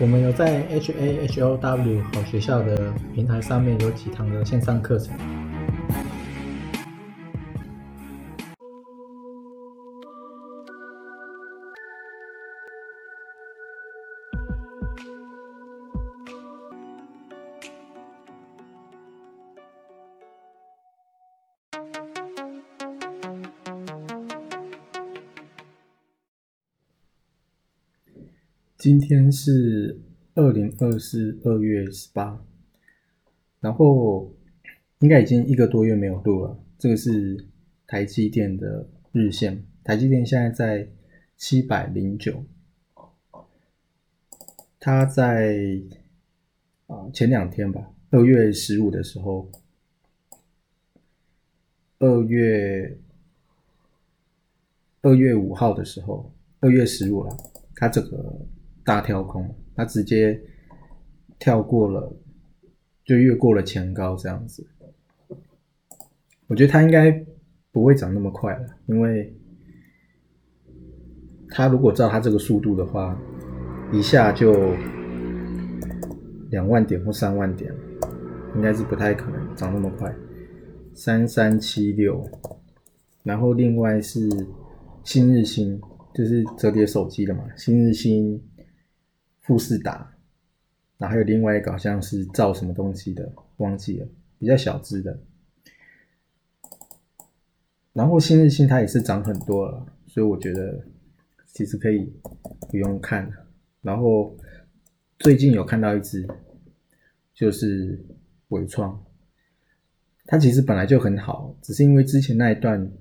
我们有在 H A H O W 好学校的平台上面有几堂的线上课程。今天是二零二四二月十八，然后应该已经一个多月没有录了。这个是台积电的日线，台积电现在在七百零九，它在啊前两天吧，二月十五的时候，二月二月五号的时候，二月十五了，它这个。大跳空，它直接跳过了，就越过了前高这样子。我觉得它应该不会涨那么快了，因为它如果照它这个速度的话，一下就两万点或三万点，应该是不太可能涨那么快。三三七六，然后另外是新日新，就是折叠手机的嘛，新日新。富士达，然后还有另外一个好像是造什么东西的，忘记了，比较小只的。然后新日新它也是涨很多了，所以我觉得其实可以不用看了。然后最近有看到一只，就是伟创，它其实本来就很好，只是因为之前那一段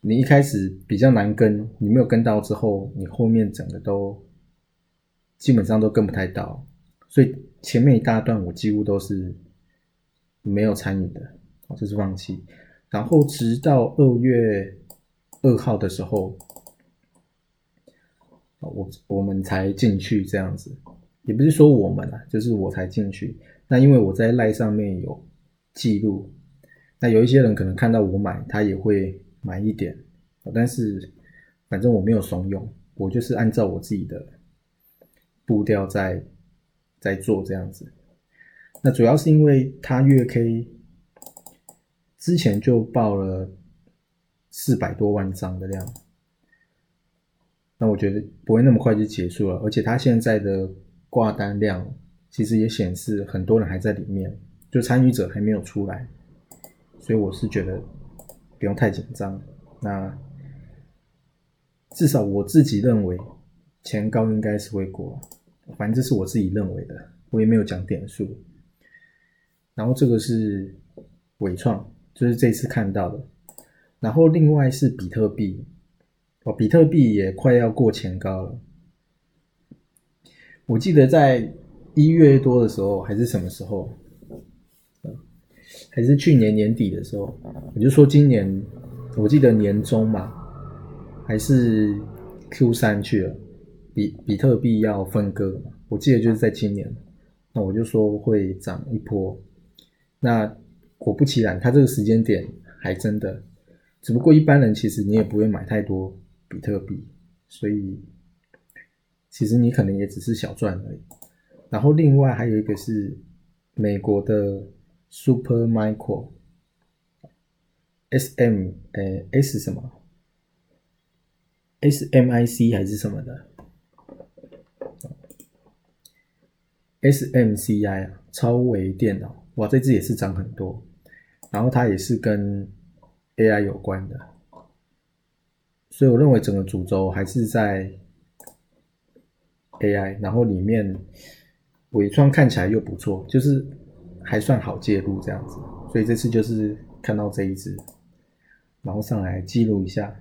你一开始比较难跟，你没有跟到之后，你后面整个都。基本上都跟不太到，所以前面一大段我几乎都是没有参与的，就是放弃。然后直到二月二号的时候，我我们才进去这样子，也不是说我们啊，就是我才进去。那因为我在赖上面有记录，那有一些人可能看到我买，他也会买一点，但是反正我没有怂恿，我就是按照我自己的。步调在在做这样子，那主要是因为它月 K 之前就报了四百多万张的量，那我觉得不会那么快就结束了，而且它现在的挂单量其实也显示很多人还在里面，就参与者还没有出来，所以我是觉得不用太紧张。那至少我自己认为前高应该是会过。反正这是我自己认为的，我也没有讲点数。然后这个是伟创，就是这次看到的。然后另外是比特币，哦，比特币也快要过前高了。我记得在一月多的时候，还是什么时候？还是去年年底的时候，我就说今年，我记得年中嘛，还是 Q 三去了。比比特币要分割？我记得就是在今年，那我就说会涨一波。那果不其然，它这个时间点还真的，只不过一般人其实你也不会买太多比特币，所以其实你可能也只是小赚而已。然后另外还有一个是美国的 Super Micro S M 呃 S 什么 S M I C 还是什么的。SMCI 啊，超微电脑，哇，这支也是涨很多，然后它也是跟 AI 有关的，所以我认为整个主轴还是在 AI，然后里面伟创看起来又不错，就是还算好介入这样子，所以这次就是看到这一支，然后上来记录一下。